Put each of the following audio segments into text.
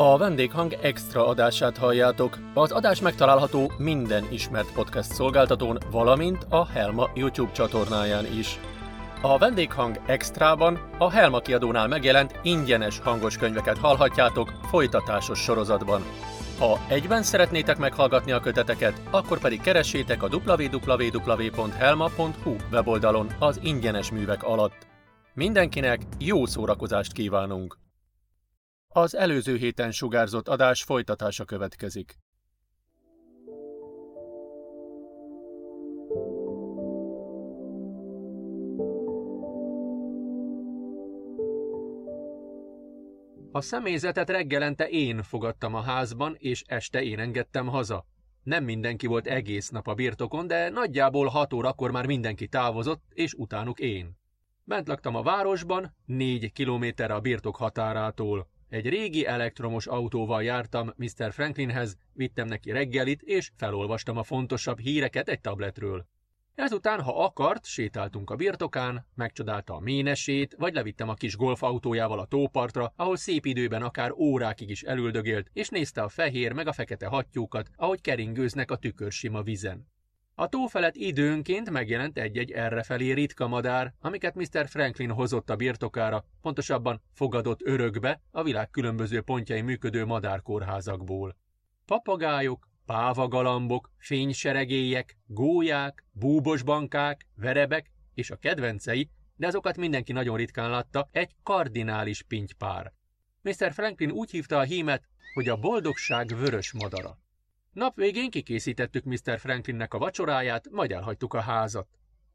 A vendéghang extra adását halljátok. Az adás megtalálható minden ismert podcast szolgáltatón, valamint a Helma YouTube csatornáján is. A vendéghang extrában a Helma kiadónál megjelent ingyenes hangos könyveket hallhatjátok folytatásos sorozatban. Ha egyben szeretnétek meghallgatni a köteteket, akkor pedig keressétek a www.helma.hu weboldalon az ingyenes művek alatt. Mindenkinek jó szórakozást kívánunk! Az előző héten sugárzott adás folytatása következik. A személyzetet reggelente én fogadtam a házban, és este én engedtem haza. Nem mindenki volt egész nap a birtokon, de nagyjából hat órakor már mindenki távozott, és utánuk én. Bent laktam a városban, négy kilométerre a birtok határától. Egy régi elektromos autóval jártam Mr. Franklinhez, vittem neki reggelit, és felolvastam a fontosabb híreket egy tabletről. Ezután, ha akart, sétáltunk a birtokán, megcsodálta a ménesét, vagy levittem a kis golfautójával a tópartra, ahol szép időben akár órákig is elüldögélt, és nézte a fehér meg a fekete hattyúkat, ahogy keringőznek a tükörsima vizen. A tó felett időnként megjelent egy-egy errefelé ritka madár, amiket Mr. Franklin hozott a birtokára, pontosabban fogadott örökbe a világ különböző pontjai működő madárkórházakból. Papagájok, pávagalambok, fényseregélyek, gólyák, búbosbankák, verebek és a kedvencei, de azokat mindenki nagyon ritkán látta, egy kardinális pintypár. Mr. Franklin úgy hívta a hímet, hogy a boldogság vörös madara. Nap végén kikészítettük Mr. Franklinnek a vacsoráját, majd elhagytuk a házat.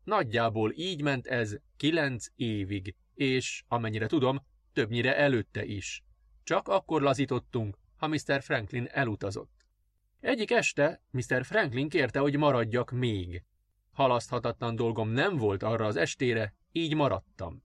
Nagyjából így ment ez kilenc évig, és, amennyire tudom, többnyire előtte is. Csak akkor lazítottunk, ha Mr. Franklin elutazott. Egyik este Mr. Franklin kérte, hogy maradjak még. Halaszthatatlan dolgom nem volt arra az estére, így maradtam.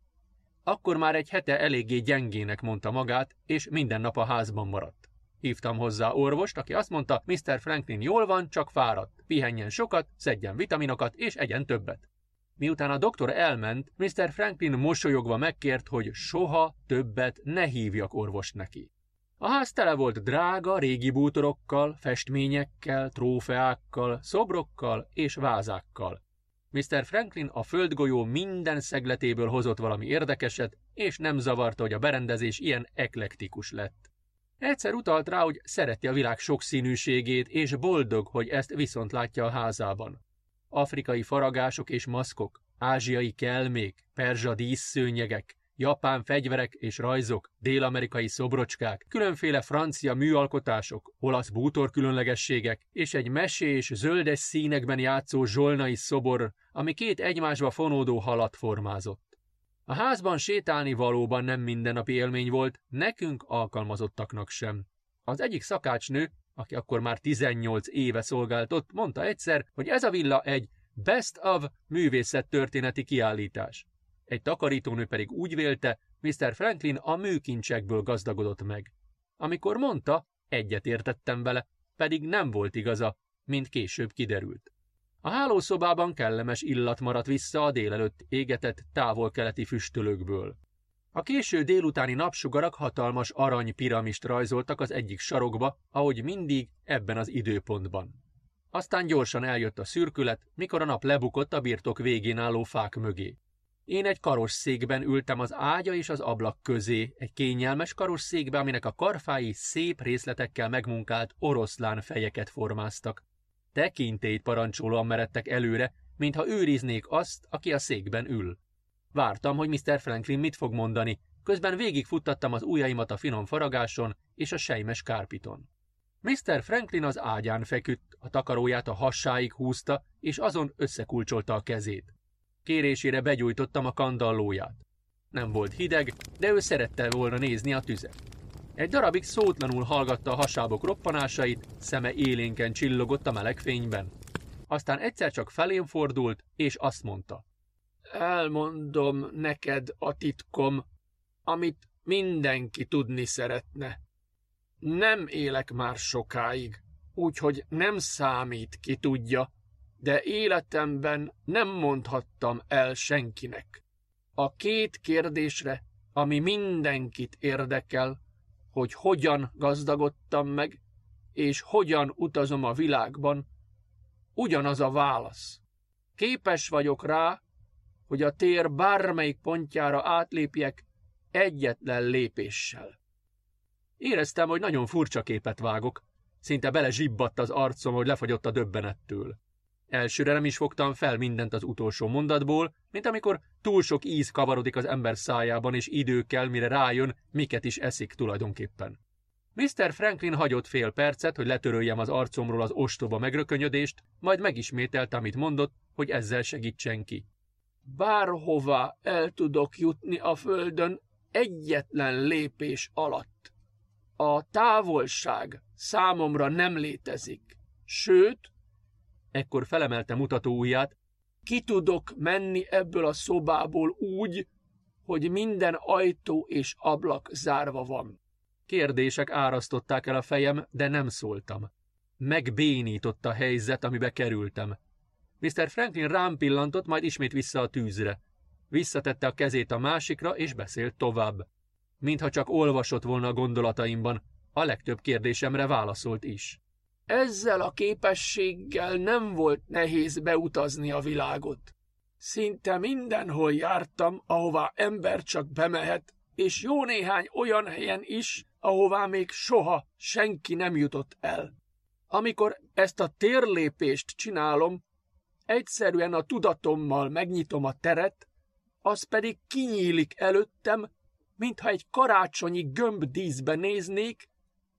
Akkor már egy hete eléggé gyengének mondta magát, és minden nap a házban maradt. Hívtam hozzá orvost, aki azt mondta, Mr. Franklin jól van, csak fáradt. Pihenjen sokat, szedjen vitaminokat és egyen többet. Miután a doktor elment, Mr. Franklin mosolyogva megkért, hogy soha többet ne hívjak orvost neki. A ház tele volt drága régi bútorokkal, festményekkel, trófeákkal, szobrokkal és vázákkal. Mr. Franklin a földgolyó minden szegletéből hozott valami érdekeset, és nem zavarta, hogy a berendezés ilyen eklektikus lett. Egyszer utalt rá, hogy szereti a világ sokszínűségét, és boldog, hogy ezt viszont látja a házában. Afrikai faragások és maszkok, ázsiai kelmék, perzsa díszszőnyegek, japán fegyverek és rajzok, dél-amerikai szobrocskák, különféle francia műalkotások, olasz bútor különlegességek, és egy mesés, zöldes színekben játszó zsolnai szobor, ami két egymásba fonódó halat formázott. A házban sétálni valóban nem mindennapi élmény volt, nekünk alkalmazottaknak sem. Az egyik szakácsnő, aki akkor már 18 éve szolgált ott, mondta egyszer, hogy ez a villa egy best of művészettörténeti kiállítás. Egy takarítónő pedig úgy vélte, Mr. Franklin a műkincsekből gazdagodott meg. Amikor mondta, egyet értettem vele, pedig nem volt igaza, mint később kiderült. A hálószobában kellemes illat maradt vissza a délelőtt égetett távol-keleti füstölőkből. A késő délutáni napsugarak hatalmas arany piramist rajzoltak az egyik sarokba, ahogy mindig ebben az időpontban. Aztán gyorsan eljött a szürkület, mikor a nap lebukott a birtok végén álló fák mögé. Én egy karosszékben ültem az ágya és az ablak közé, egy kényelmes karosszékbe, aminek a karfái szép részletekkel megmunkált oroszlán fejeket formáztak. Tekintélyt parancsolóan meredtek előre, mintha őriznék azt, aki a székben ül. Vártam, hogy Mr. Franklin mit fog mondani, közben végigfuttattam az ujjaimat a finom faragáson és a sejmes kárpiton. Mr. Franklin az ágyán feküdt, a takaróját a hassáig húzta, és azon összekulcsolta a kezét. Kérésére begyújtottam a kandallóját. Nem volt hideg, de ő szerette volna nézni a tüzet. Egy darabig szótlanul hallgatta a hasábok roppanásait, szeme élénken csillogott a meleg fényben. Aztán egyszer csak felém fordult, és azt mondta. Elmondom neked a titkom, amit mindenki tudni szeretne. Nem élek már sokáig, úgyhogy nem számít ki tudja, de életemben nem mondhattam el senkinek. A két kérdésre, ami mindenkit érdekel, hogy hogyan gazdagodtam meg, és hogyan utazom a világban, ugyanaz a válasz. Képes vagyok rá, hogy a tér bármelyik pontjára átlépjek egyetlen lépéssel. Éreztem, hogy nagyon furcsa képet vágok, szinte bele zsibbadt az arcom, hogy lefagyott a döbbenettől. Elsőre nem is fogtam fel mindent az utolsó mondatból, mint amikor túl sok íz kavarodik az ember szájában, és idő kell, mire rájön, miket is eszik tulajdonképpen. Mr. Franklin hagyott fél percet, hogy letöröljem az arcomról az ostoba megrökönyödést, majd megismételte, amit mondott, hogy ezzel segítsen ki. Bárhová el tudok jutni a földön egyetlen lépés alatt. A távolság számomra nem létezik, sőt, ekkor felemelte mutató ujját, ki tudok menni ebből a szobából úgy, hogy minden ajtó és ablak zárva van. Kérdések árasztották el a fejem, de nem szóltam. Megbénított a helyzet, amibe kerültem. Mr. Franklin rám pillantott, majd ismét vissza a tűzre. Visszatette a kezét a másikra, és beszélt tovább. Mintha csak olvasott volna a gondolataimban, a legtöbb kérdésemre válaszolt is. Ezzel a képességgel nem volt nehéz beutazni a világot. Szinte mindenhol jártam, ahová ember csak bemehet, és jó néhány olyan helyen is, ahová még soha senki nem jutott el. Amikor ezt a térlépést csinálom, egyszerűen a tudatommal megnyitom a teret, az pedig kinyílik előttem, mintha egy karácsonyi gömbdíszbe néznék,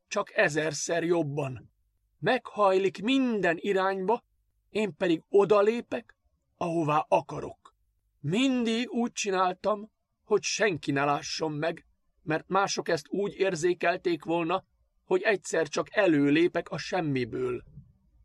csak ezerszer jobban. Meghajlik minden irányba, én pedig odalépek, ahová akarok. Mindig úgy csináltam, hogy senki ne lásson meg, mert mások ezt úgy érzékelték volna, hogy egyszer csak előlépek a semmiből.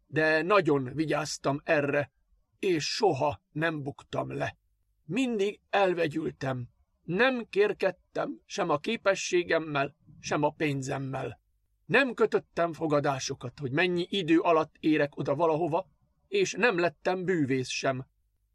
De nagyon vigyáztam erre, és soha nem buktam le. Mindig elvegyültem, nem kérkedtem sem a képességemmel, sem a pénzemmel. Nem kötöttem fogadásokat, hogy mennyi idő alatt érek oda valahova, és nem lettem bűvész sem.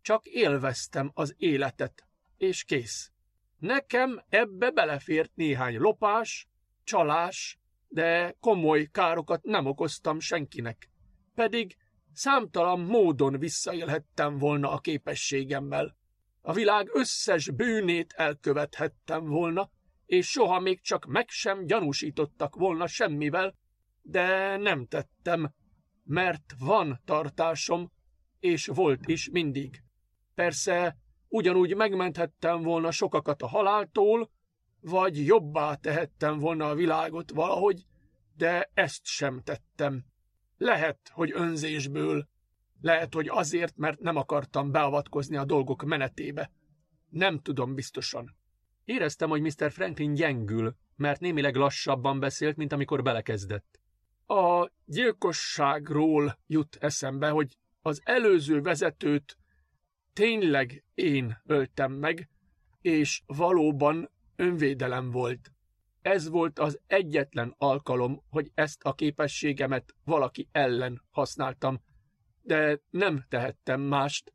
Csak élveztem az életet, és kész. Nekem ebbe belefért néhány lopás, csalás, de komoly károkat nem okoztam senkinek. Pedig számtalan módon visszaélhettem volna a képességemmel. A világ összes bűnét elkövethettem volna, és soha még csak meg sem gyanúsítottak volna semmivel, de nem tettem, mert van tartásom, és volt is mindig. Persze ugyanúgy megmenthettem volna sokakat a haláltól, vagy jobbá tehettem volna a világot valahogy, de ezt sem tettem. Lehet, hogy önzésből, lehet, hogy azért, mert nem akartam beavatkozni a dolgok menetébe. Nem tudom biztosan. Éreztem, hogy Mr. Franklin gyengül, mert némileg lassabban beszélt, mint amikor belekezdett. A gyilkosságról jut eszembe, hogy az előző vezetőt tényleg én öltem meg, és valóban önvédelem volt. Ez volt az egyetlen alkalom, hogy ezt a képességemet valaki ellen használtam, de nem tehettem mást.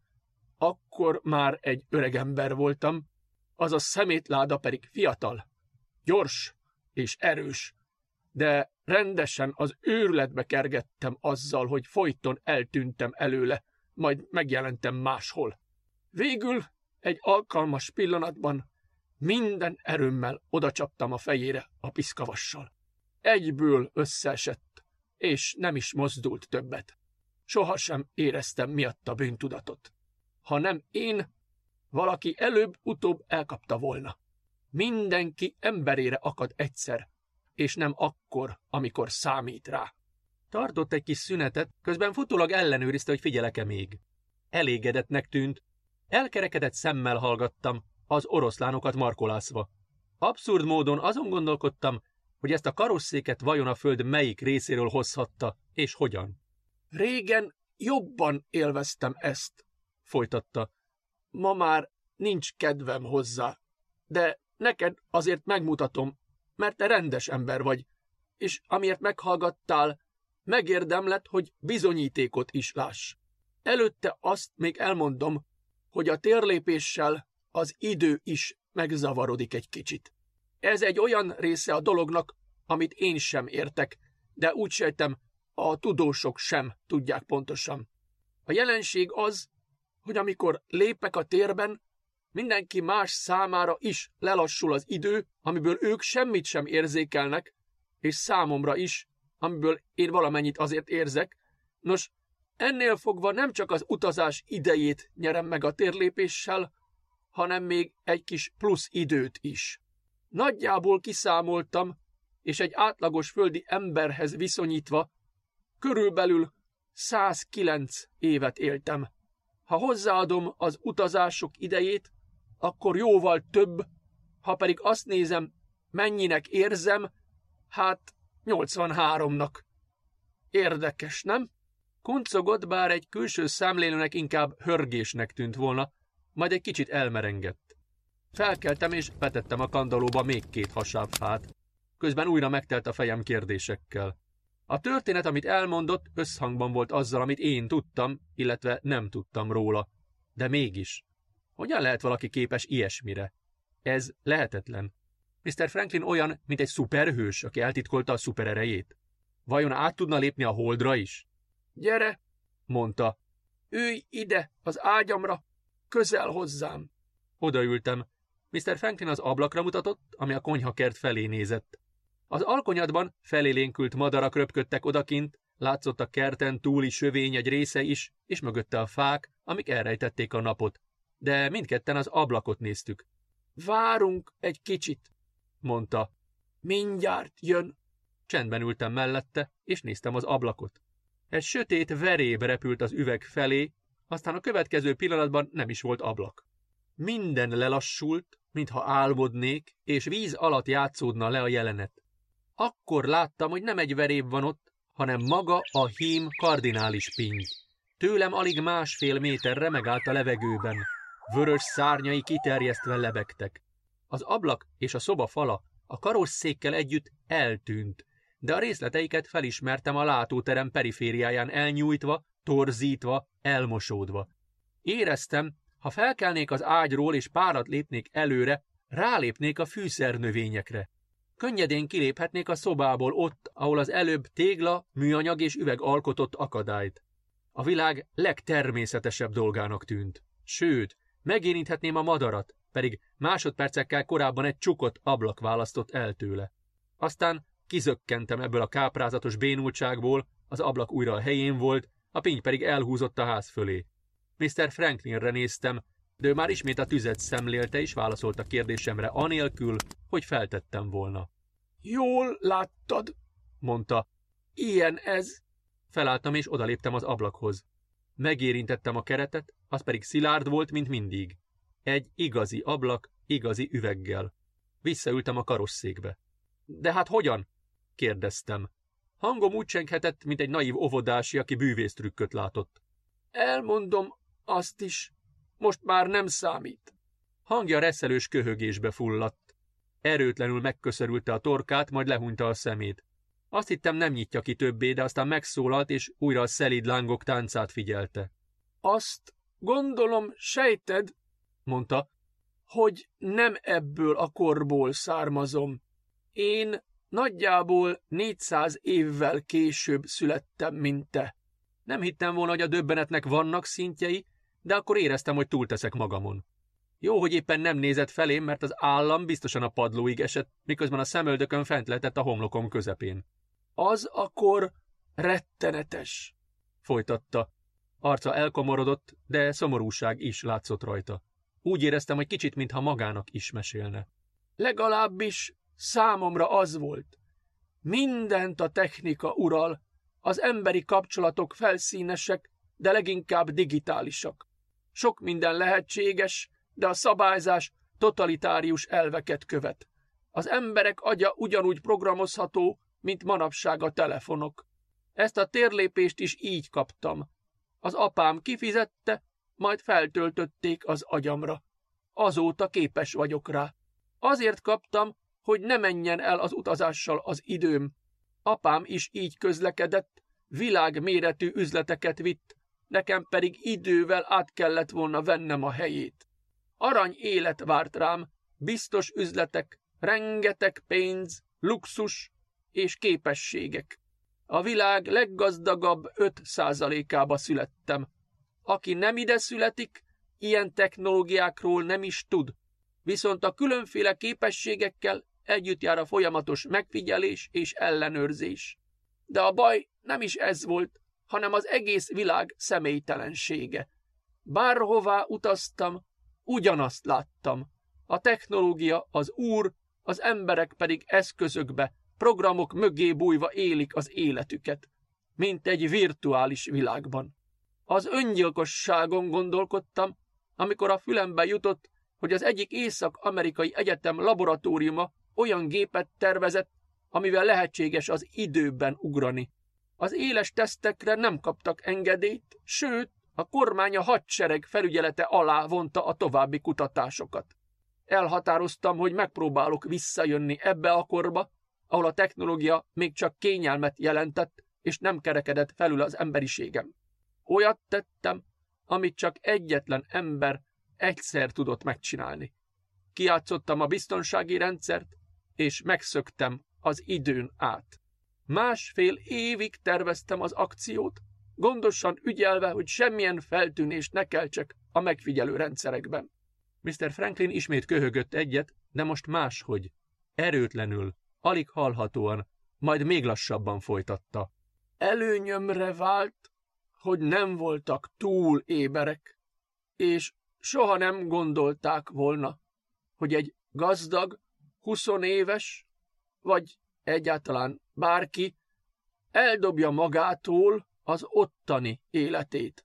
Akkor már egy öregember voltam, az a szemétláda pedig fiatal, gyors és erős, de rendesen az őrületbe kergettem azzal, hogy folyton eltűntem előle, majd megjelentem máshol. Végül egy alkalmas pillanatban minden erőmmel odacsaptam a fejére a piszkavassal. Egyből összeesett, és nem is mozdult többet. Sohasem éreztem miatta bűntudatot. Ha nem én, valaki előbb-utóbb elkapta volna. Mindenki emberére akad egyszer, és nem akkor, amikor számít rá. Tartott egy kis szünetet, közben futólag ellenőrizte, hogy figyelek-e még. Elégedetnek tűnt, Elkerekedett szemmel hallgattam, az oroszlánokat markolászva. Abszurd módon azon gondolkodtam, hogy ezt a karosszéket vajon a föld melyik részéről hozhatta, és hogyan. Régen jobban élveztem ezt, folytatta. Ma már nincs kedvem hozzá, de neked azért megmutatom, mert te rendes ember vagy, és amiért meghallgattál, megérdemled, hogy bizonyítékot is láss. Előtte azt még elmondom, hogy a térlépéssel az idő is megzavarodik egy kicsit. Ez egy olyan része a dolognak, amit én sem értek, de úgy sejtem, a tudósok sem tudják pontosan. A jelenség az, hogy amikor lépek a térben, mindenki más számára is lelassul az idő, amiből ők semmit sem érzékelnek, és számomra is, amiből én valamennyit azért érzek. Nos, ennél fogva nem csak az utazás idejét nyerem meg a térlépéssel, hanem még egy kis plusz időt is. Nagyjából kiszámoltam, és egy átlagos földi emberhez viszonyítva körülbelül 109 évet éltem. Ha hozzáadom az utazások idejét, akkor jóval több, ha pedig azt nézem, mennyinek érzem, hát 83-nak. Érdekes, nem? Kuncogott, bár egy külső számlélőnek inkább hörgésnek tűnt volna, majd egy kicsit elmerengett. Felkeltem és betettem a kandalóba még két hasábfát. Közben újra megtelt a fejem kérdésekkel. A történet, amit elmondott, összhangban volt azzal, amit én tudtam, illetve nem tudtam róla. De mégis. Hogyan lehet valaki képes ilyesmire? Ez lehetetlen. Mr. Franklin olyan, mint egy szuperhős, aki eltitkolta a szupererejét. Vajon át tudna lépni a holdra is? Gyere, mondta. Ülj ide, az ágyamra, közel hozzám. Odaültem. Mr. Franklin az ablakra mutatott, ami a konyhakert felé nézett. Az alkonyatban felélénkült madarak röpködtek odakint, látszott a kerten túli sövény egy része is, és mögötte a fák, amik elrejtették a napot. De mindketten az ablakot néztük. Várunk egy kicsit, mondta. Mindjárt jön. Csendben ültem mellette, és néztem az ablakot. Egy sötét veréb repült az üveg felé, aztán a következő pillanatban nem is volt ablak. Minden lelassult, mintha álmodnék, és víz alatt játszódna le a jelenet. Akkor láttam, hogy nem egy veréb van ott, hanem maga a hím kardinális pingy. Tőlem alig másfél méterre megállt a levegőben. Vörös szárnyai kiterjesztve lebegtek. Az ablak és a szoba fala a karosszékkel együtt eltűnt, de a részleteiket felismertem a látóterem perifériáján elnyújtva, torzítva, elmosódva. Éreztem, ha felkelnék az ágyról és párat lépnék előre, rálépnék a fűszernövényekre. Könnyedén kiléphetnék a szobából ott, ahol az előbb tégla, műanyag és üveg alkotott akadályt. A világ legtermészetesebb dolgának tűnt. Sőt, megérinthetném a madarat, pedig másodpercekkel korábban egy csukott ablak választott el tőle. Aztán kizökkentem ebből a káprázatos bénultságból, az ablak újra a helyén volt, a pinny pedig elhúzott a ház fölé. Mr. Franklinre néztem, de ő már ismét a tüzet szemlélte és válaszolt a kérdésemre anélkül, hogy feltettem volna. Jól láttad, mondta. Ilyen ez. Felálltam és odaléptem az ablakhoz. Megérintettem a keretet, az pedig szilárd volt, mint mindig. Egy igazi ablak, igazi üveggel. Visszaültem a karosszékbe. De hát hogyan? kérdeztem. Hangom úgy csenghetett, mint egy naív óvodási, aki bűvésztrükköt látott. Elmondom azt is, most már nem számít. Hangja reszelős köhögésbe fulladt. Erőtlenül megköszörülte a torkát, majd lehúnyta a szemét. Azt hittem nem nyitja ki többé, de aztán megszólalt, és újra a szelíd lángok táncát figyelte. Azt gondolom sejted, mondta, hogy nem ebből a korból származom. Én nagyjából 400 évvel később születtem, mint te. Nem hittem volna, hogy a döbbenetnek vannak szintjei, de akkor éreztem, hogy túlteszek magamon. Jó, hogy éppen nem nézett felém, mert az állam biztosan a padlóig esett, miközben a szemöldökön fent lehetett a homlokom közepén. Az akkor rettenetes, folytatta. Arca elkomorodott, de szomorúság is látszott rajta. Úgy éreztem, hogy kicsit, mintha magának is mesélne. Legalábbis számomra az volt. Mindent a technika ural, az emberi kapcsolatok felszínesek, de leginkább digitálisak. Sok minden lehetséges, de a szabályzás totalitárius elveket követ. Az emberek agya ugyanúgy programozható, mint manapság a telefonok. Ezt a térlépést is így kaptam. Az apám kifizette, majd feltöltötték az agyamra. Azóta képes vagyok rá. Azért kaptam, hogy ne menjen el az utazással az időm. Apám is így közlekedett, világméretű üzleteket vitt, nekem pedig idővel át kellett volna vennem a helyét. Arany élet várt rám, biztos üzletek, rengeteg pénz, luxus, és képességek. A világ leggazdagabb 5 százalékába születtem. Aki nem ide születik, ilyen technológiákról nem is tud. Viszont a különféle képességekkel együtt jár a folyamatos megfigyelés és ellenőrzés. De a baj nem is ez volt, hanem az egész világ személytelensége. Bárhová utaztam, ugyanazt láttam. A technológia az úr, az emberek pedig eszközökbe, programok mögé bújva élik az életüket, mint egy virtuális világban. Az öngyilkosságon gondolkodtam, amikor a fülembe jutott, hogy az egyik észak-amerikai egyetem laboratóriuma olyan gépet tervezett, amivel lehetséges az időben ugrani. Az éles tesztekre nem kaptak engedélyt, sőt, a kormány a hadsereg felügyelete alá vonta a további kutatásokat. Elhatároztam, hogy megpróbálok visszajönni ebbe a korba, ahol a technológia még csak kényelmet jelentett, és nem kerekedett felül az emberiségem. Olyat tettem, amit csak egyetlen ember egyszer tudott megcsinálni. Kiátszottam a biztonsági rendszert, és megszöktem az időn át. Másfél évig terveztem az akciót, gondosan ügyelve, hogy semmilyen feltűnést ne keltsek a megfigyelő rendszerekben. Mr. Franklin ismét köhögött egyet, de most máshogy, erőtlenül, alig hallhatóan, majd még lassabban folytatta. Előnyömre vált, hogy nem voltak túl éberek, és soha nem gondolták volna, hogy egy gazdag, huszonéves, vagy egyáltalán bárki eldobja magától az ottani életét.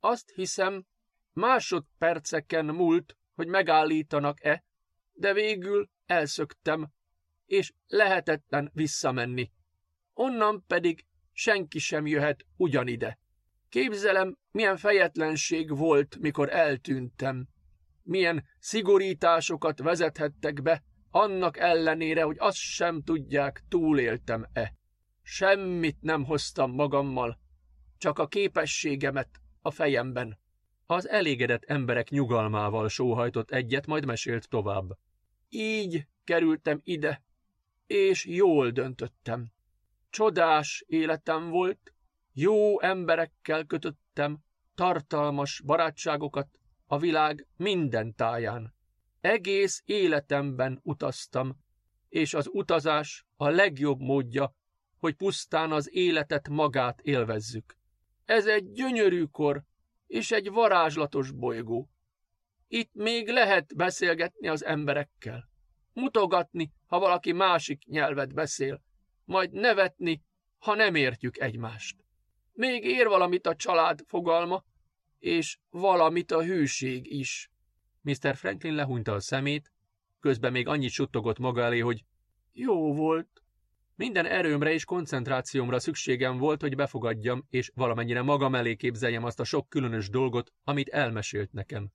Azt hiszem, másodperceken múlt, hogy megállítanak-e, de végül elszöktem, és lehetetlen visszamenni. Onnan pedig senki sem jöhet ugyanide. Képzelem, milyen fejetlenség volt, mikor eltűntem. Milyen szigorításokat vezethettek be, annak ellenére, hogy azt sem tudják, túléltem-e. Semmit nem hoztam magammal, csak a képességemet a fejemben. Az elégedett emberek nyugalmával sóhajtott egyet, majd mesélt tovább. Így kerültem ide, és jól döntöttem. Csodás életem volt, jó emberekkel kötöttem, tartalmas barátságokat a világ minden táján. Egész életemben utaztam, és az utazás a legjobb módja, hogy pusztán az életet magát élvezzük. Ez egy gyönyörű kor, és egy varázslatos bolygó. Itt még lehet beszélgetni az emberekkel, mutogatni, ha valaki másik nyelvet beszél, majd nevetni, ha nem értjük egymást. Még ér valamit a család fogalma, és valamit a hűség is. Mr. Franklin lehúnyta a szemét, közben még annyit suttogott maga elé, hogy jó volt. Minden erőmre és koncentrációmra szükségem volt, hogy befogadjam, és valamennyire magam elé képzeljem azt a sok különös dolgot, amit elmesélt nekem.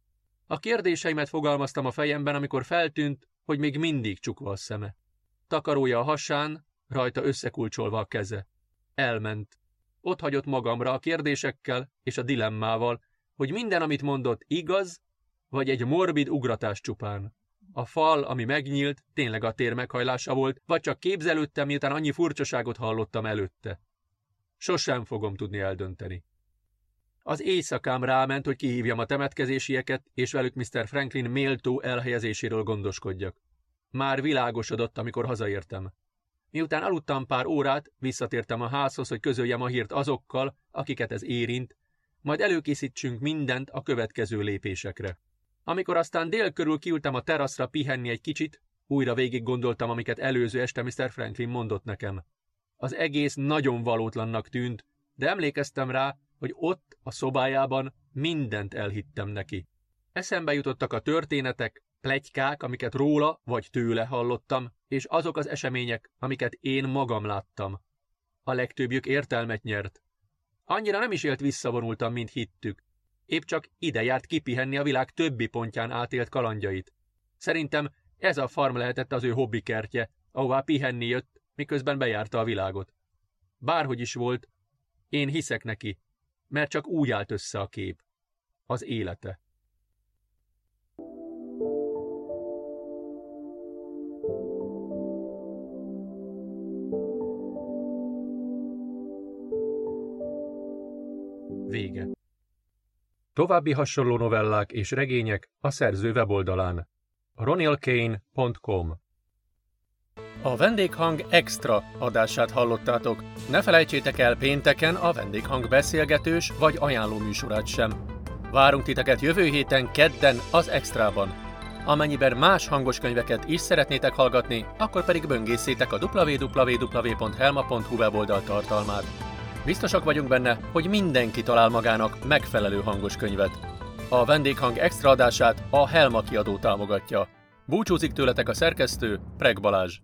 A kérdéseimet fogalmaztam a fejemben, amikor feltűnt, hogy még mindig csukva a szeme. Takarója a hasán, rajta összekulcsolva a keze. Elment. Ott hagyott magamra a kérdésekkel és a dilemmával, hogy minden, amit mondott, igaz, vagy egy morbid ugratás csupán. A fal, ami megnyílt, tényleg a tér meghajlása volt, vagy csak képzelődtem, miután annyi furcsaságot hallottam előtte. Sosem fogom tudni eldönteni. Az éjszakám ráment, hogy kihívjam a temetkezésieket, és velük Mr. Franklin méltó elhelyezéséről gondoskodjak. Már világosodott, amikor hazaértem. Miután aludtam pár órát, visszatértem a házhoz, hogy közöljem a hírt azokkal, akiket ez érint, majd előkészítsünk mindent a következő lépésekre. Amikor aztán dél körül kiültem a teraszra pihenni egy kicsit, újra végig gondoltam, amiket előző este Mr. Franklin mondott nekem. Az egész nagyon valótlannak tűnt, de emlékeztem rá, hogy ott, a szobájában mindent elhittem neki. Eszembe jutottak a történetek, plegykák, amiket róla vagy tőle hallottam, és azok az események, amiket én magam láttam. A legtöbbjük értelmet nyert. Annyira nem is élt visszavonultam, mint hittük. Épp csak ide járt kipihenni a világ többi pontján átélt kalandjait. Szerintem ez a farm lehetett az ő hobbikertje, ahová pihenni jött, miközben bejárta a világot. Bárhogy is volt, én hiszek neki, mert csak úgy állt össze a kép. Az élete. További hasonló novellák és regények a szerző weboldalán ronilkane.com A vendéghang extra adását hallottátok. Ne felejtsétek el pénteken a vendéghang beszélgetős vagy ajánló műsorát sem. Várunk titeket jövő héten kedden az extrában. Amennyiben más hangos könyveket is szeretnétek hallgatni, akkor pedig böngészétek a www.helma.hu weboldal tartalmát. Biztosak vagyunk benne, hogy mindenki talál magának megfelelő hangos könyvet. A vendéghang extra adását a Helma kiadó támogatja. Búcsúzik tőletek a szerkesztő, Preg Balázs.